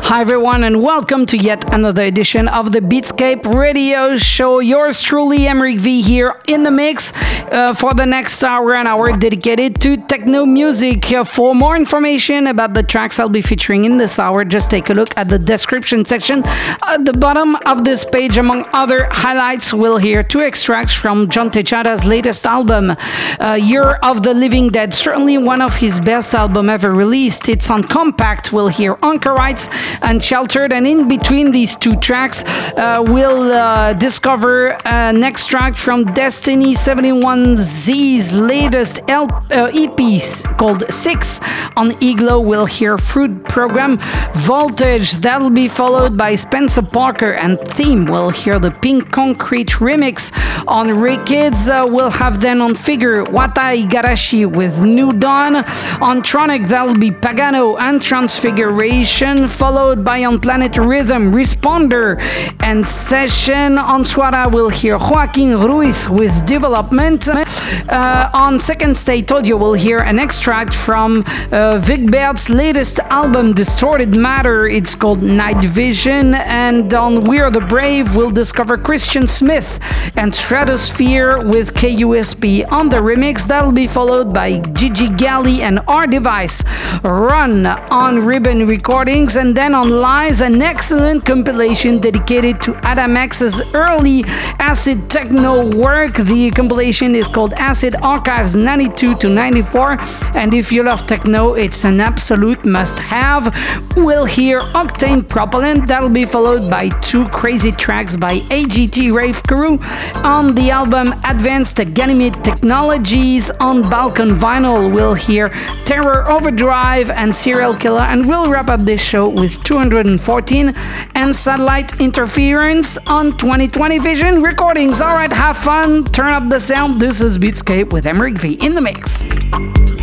Hi, everyone, and welcome to yet another edition of the Beatscape Radio Show. Yours truly, Emeric V, here in the mix uh, for the next hour, an hour dedicated to techno music. Uh, for more information about the tracks I'll be featuring in this hour, just take a look at the description section. At the bottom of this page, among other highlights, we'll hear two extracts from John Tejada's latest album, uh, Year of the Living Dead. Certainly one of his best album ever released. It's on Kompakt. We'll hear Anchorites and Sheltered. And in between these two tracks, uh, we'll uh, discover an extract from Destiny 71Z's latest L- uh, EP called Six. On Eglo, we'll hear Fruit Program Voltage. That'll be followed by Spencer Parker and Theme. We'll hear the Pink Concrete remix. On Rekids, uh, we'll have then on Figure Wata Igarashi with New Dawn. On Tronic, that'll be Pagano and Transfiguration, followed by on Planet Rhythm, Responder, and Session. On Suara, we'll hear Joaquin Ruiz with Development. Uh, on Second State Audio, we'll hear an extract from uh, Vic latest album, Distorted Matter. It's called Night Vision. And on We're the Brave, we'll discover Christian Smith and Stratosphere with KUSP on the remix. That'll be followed by Gigi Galli and R Device Run on Ribbon Recordings. And then on Lies, an excellent compilation dedicated to Adam X's early acid techno work. The compilation is called Acid Archives 92 to 94. And if you love techno, it's an absolute must have. We'll hear Octane Propellant. That'll be followed by two crazy tracks by AGT Rave Cru on the album Advanced Ganymede Technologies. On Balkan Vinyl, we'll hear Terror Overdrive and Serial Killer. And we'll wrap up this show with 214 and Satellite Interference on 2020 Vision Recordings. All right, have fun, turn up the sound. This is Beatscape with Emeric V in the mix.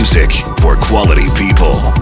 Music for quality people.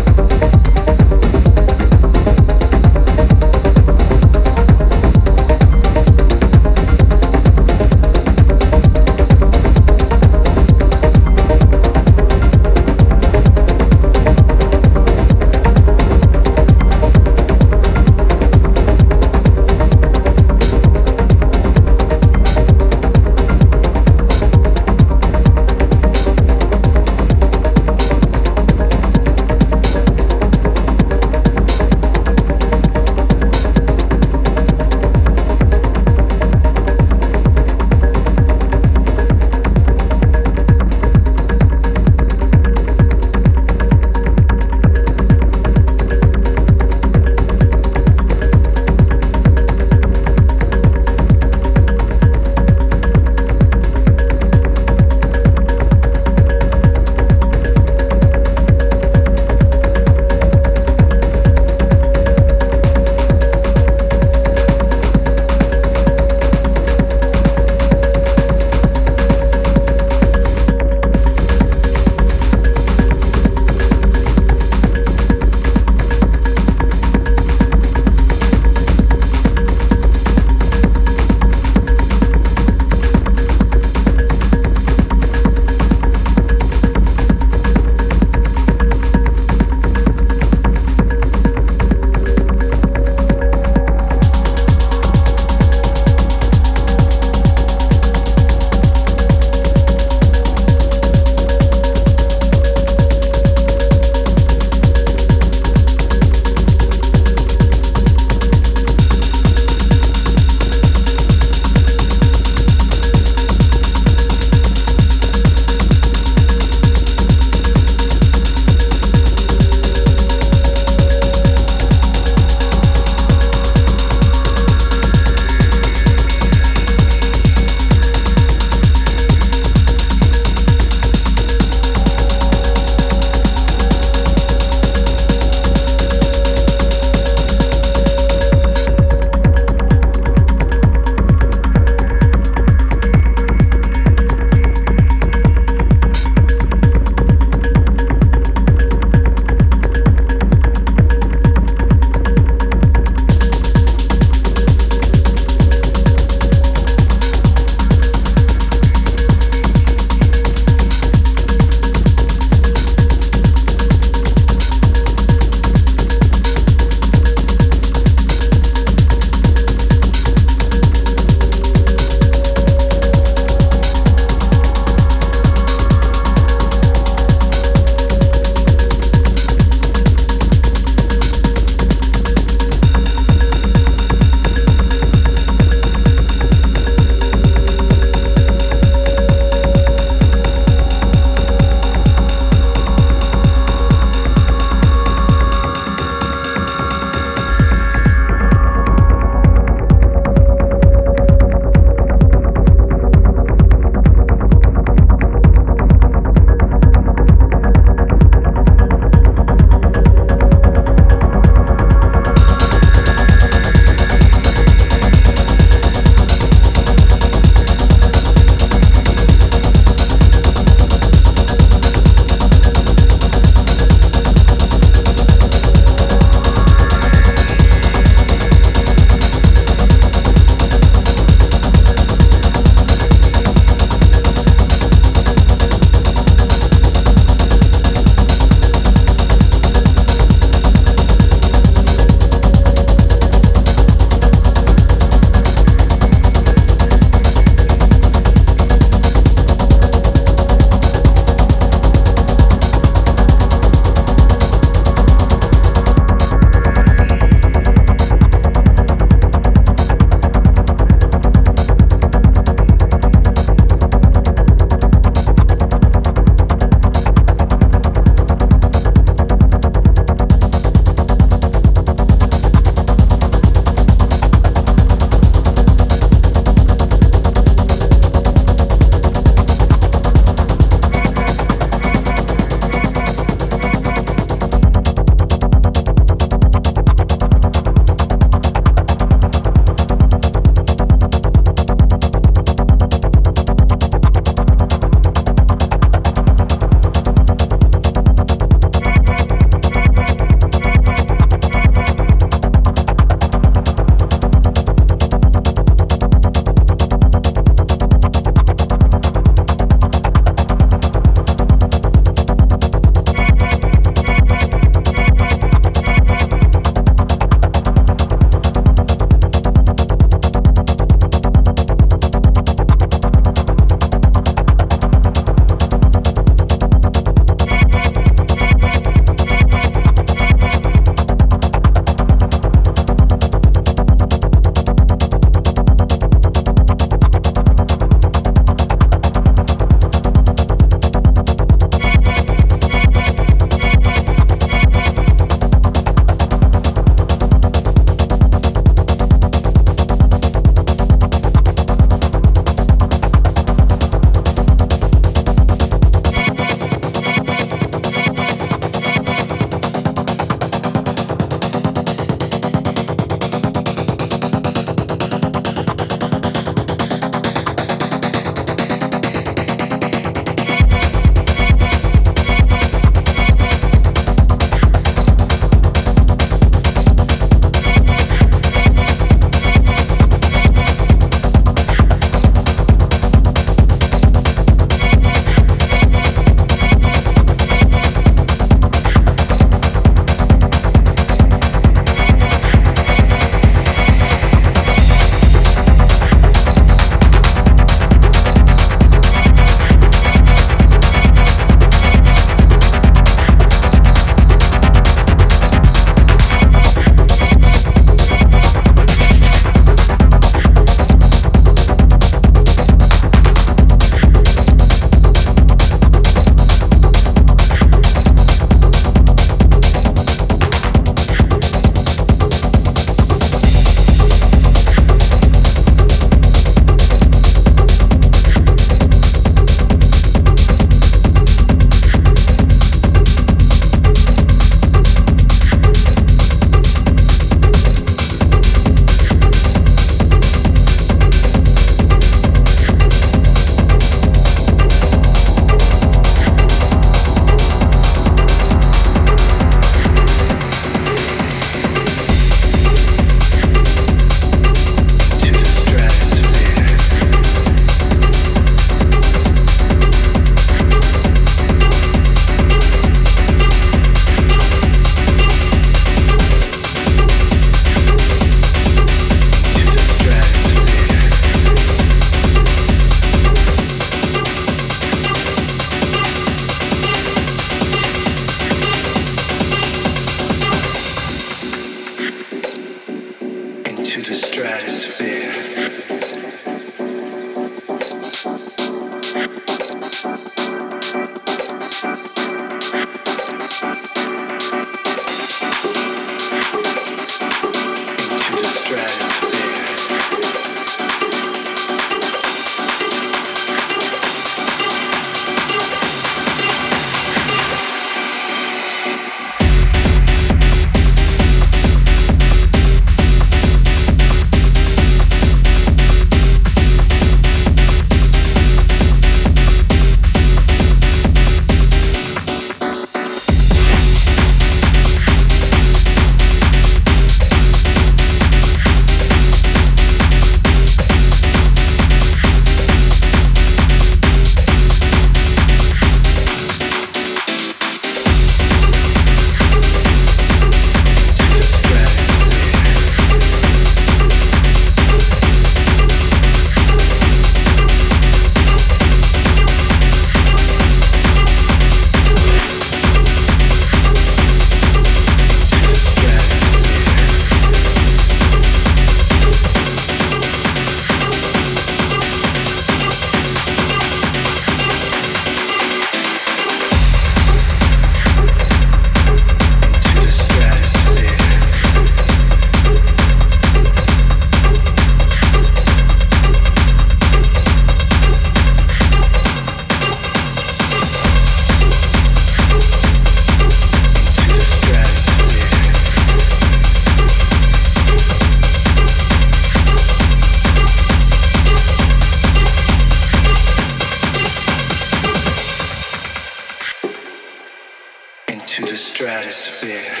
Yeah.